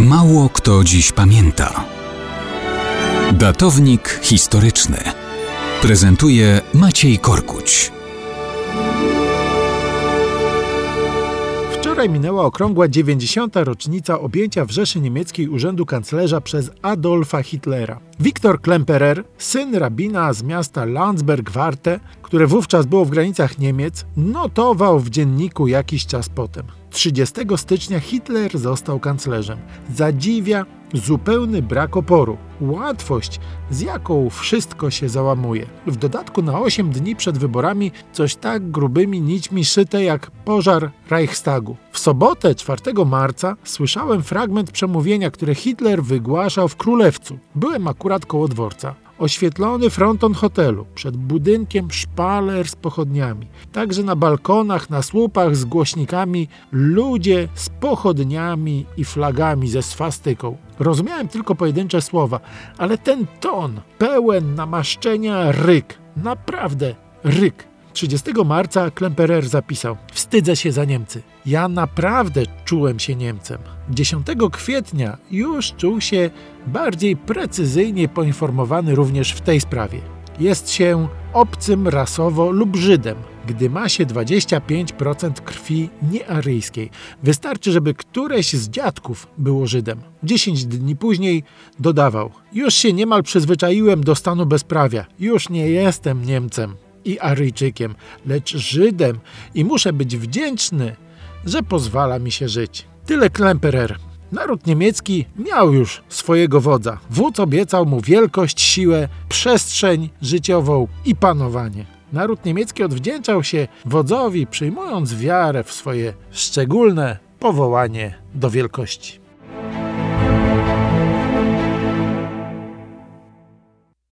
Mało kto dziś pamięta. Datownik historyczny prezentuje Maciej Korkuć. Wczoraj minęła okrągła 90. rocznica objęcia w Rzeszy Niemieckiej urzędu kanclerza przez Adolfa Hitlera. Wiktor Klemperer, syn rabina z miasta Landsberg-Warte, które wówczas było w granicach Niemiec, notował w dzienniku jakiś czas potem. 30 stycznia Hitler został kanclerzem. Zadziwia zupełny brak oporu, łatwość, z jaką wszystko się załamuje. W dodatku na 8 dni przed wyborami coś tak grubymi nićmi szyte jak pożar Reichstagu. W sobotę 4 marca słyszałem fragment przemówienia, które Hitler wygłaszał w Królewcu. Byłem akurat koło dworca oświetlony fronton hotelu, przed budynkiem szpaler z pochodniami. Także na balkonach, na słupach z głośnikami ludzie z pochodniami i flagami ze swastyką. Rozumiałem tylko pojedyncze słowa, ale ten ton, pełen namaszczenia ryk, naprawdę ryk. 30 marca Klemperer zapisał: Wstydzę się za Niemcy. Ja naprawdę czułem się Niemcem. 10 kwietnia już czuł się bardziej precyzyjnie poinformowany również w tej sprawie. Jest się obcym rasowo lub Żydem, gdy ma się 25% krwi niearyjskiej. Wystarczy, żeby któreś z dziadków było Żydem. 10 dni później dodawał: Już się niemal przyzwyczaiłem do stanu bezprawia. Już nie jestem Niemcem i Aryjczykiem, lecz Żydem i muszę być wdzięczny, że pozwala mi się żyć. Tyle Klemperer. Naród niemiecki miał już swojego wodza. Wódz obiecał mu wielkość, siłę, przestrzeń życiową i panowanie. Naród niemiecki odwdzięczał się wodzowi, przyjmując wiarę w swoje szczególne powołanie do wielkości.